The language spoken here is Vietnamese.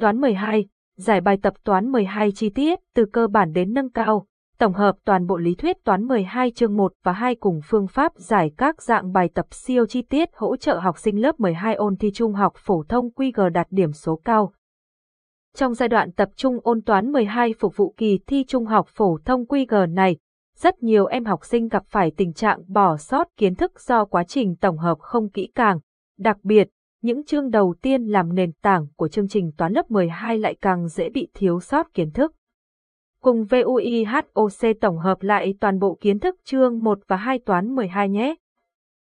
Toán 12, giải bài tập toán 12 chi tiết từ cơ bản đến nâng cao, tổng hợp toàn bộ lý thuyết toán 12 chương 1 và 2 cùng phương pháp giải các dạng bài tập siêu chi tiết hỗ trợ học sinh lớp 12 ôn thi trung học phổ thông QG đạt điểm số cao. Trong giai đoạn tập trung ôn toán 12 phục vụ kỳ thi trung học phổ thông QG này, rất nhiều em học sinh gặp phải tình trạng bỏ sót kiến thức do quá trình tổng hợp không kỹ càng. Đặc biệt, những chương đầu tiên làm nền tảng của chương trình toán lớp 12 lại càng dễ bị thiếu sót kiến thức. Cùng VUIHOC tổng hợp lại toàn bộ kiến thức chương 1 và 2 toán 12 nhé.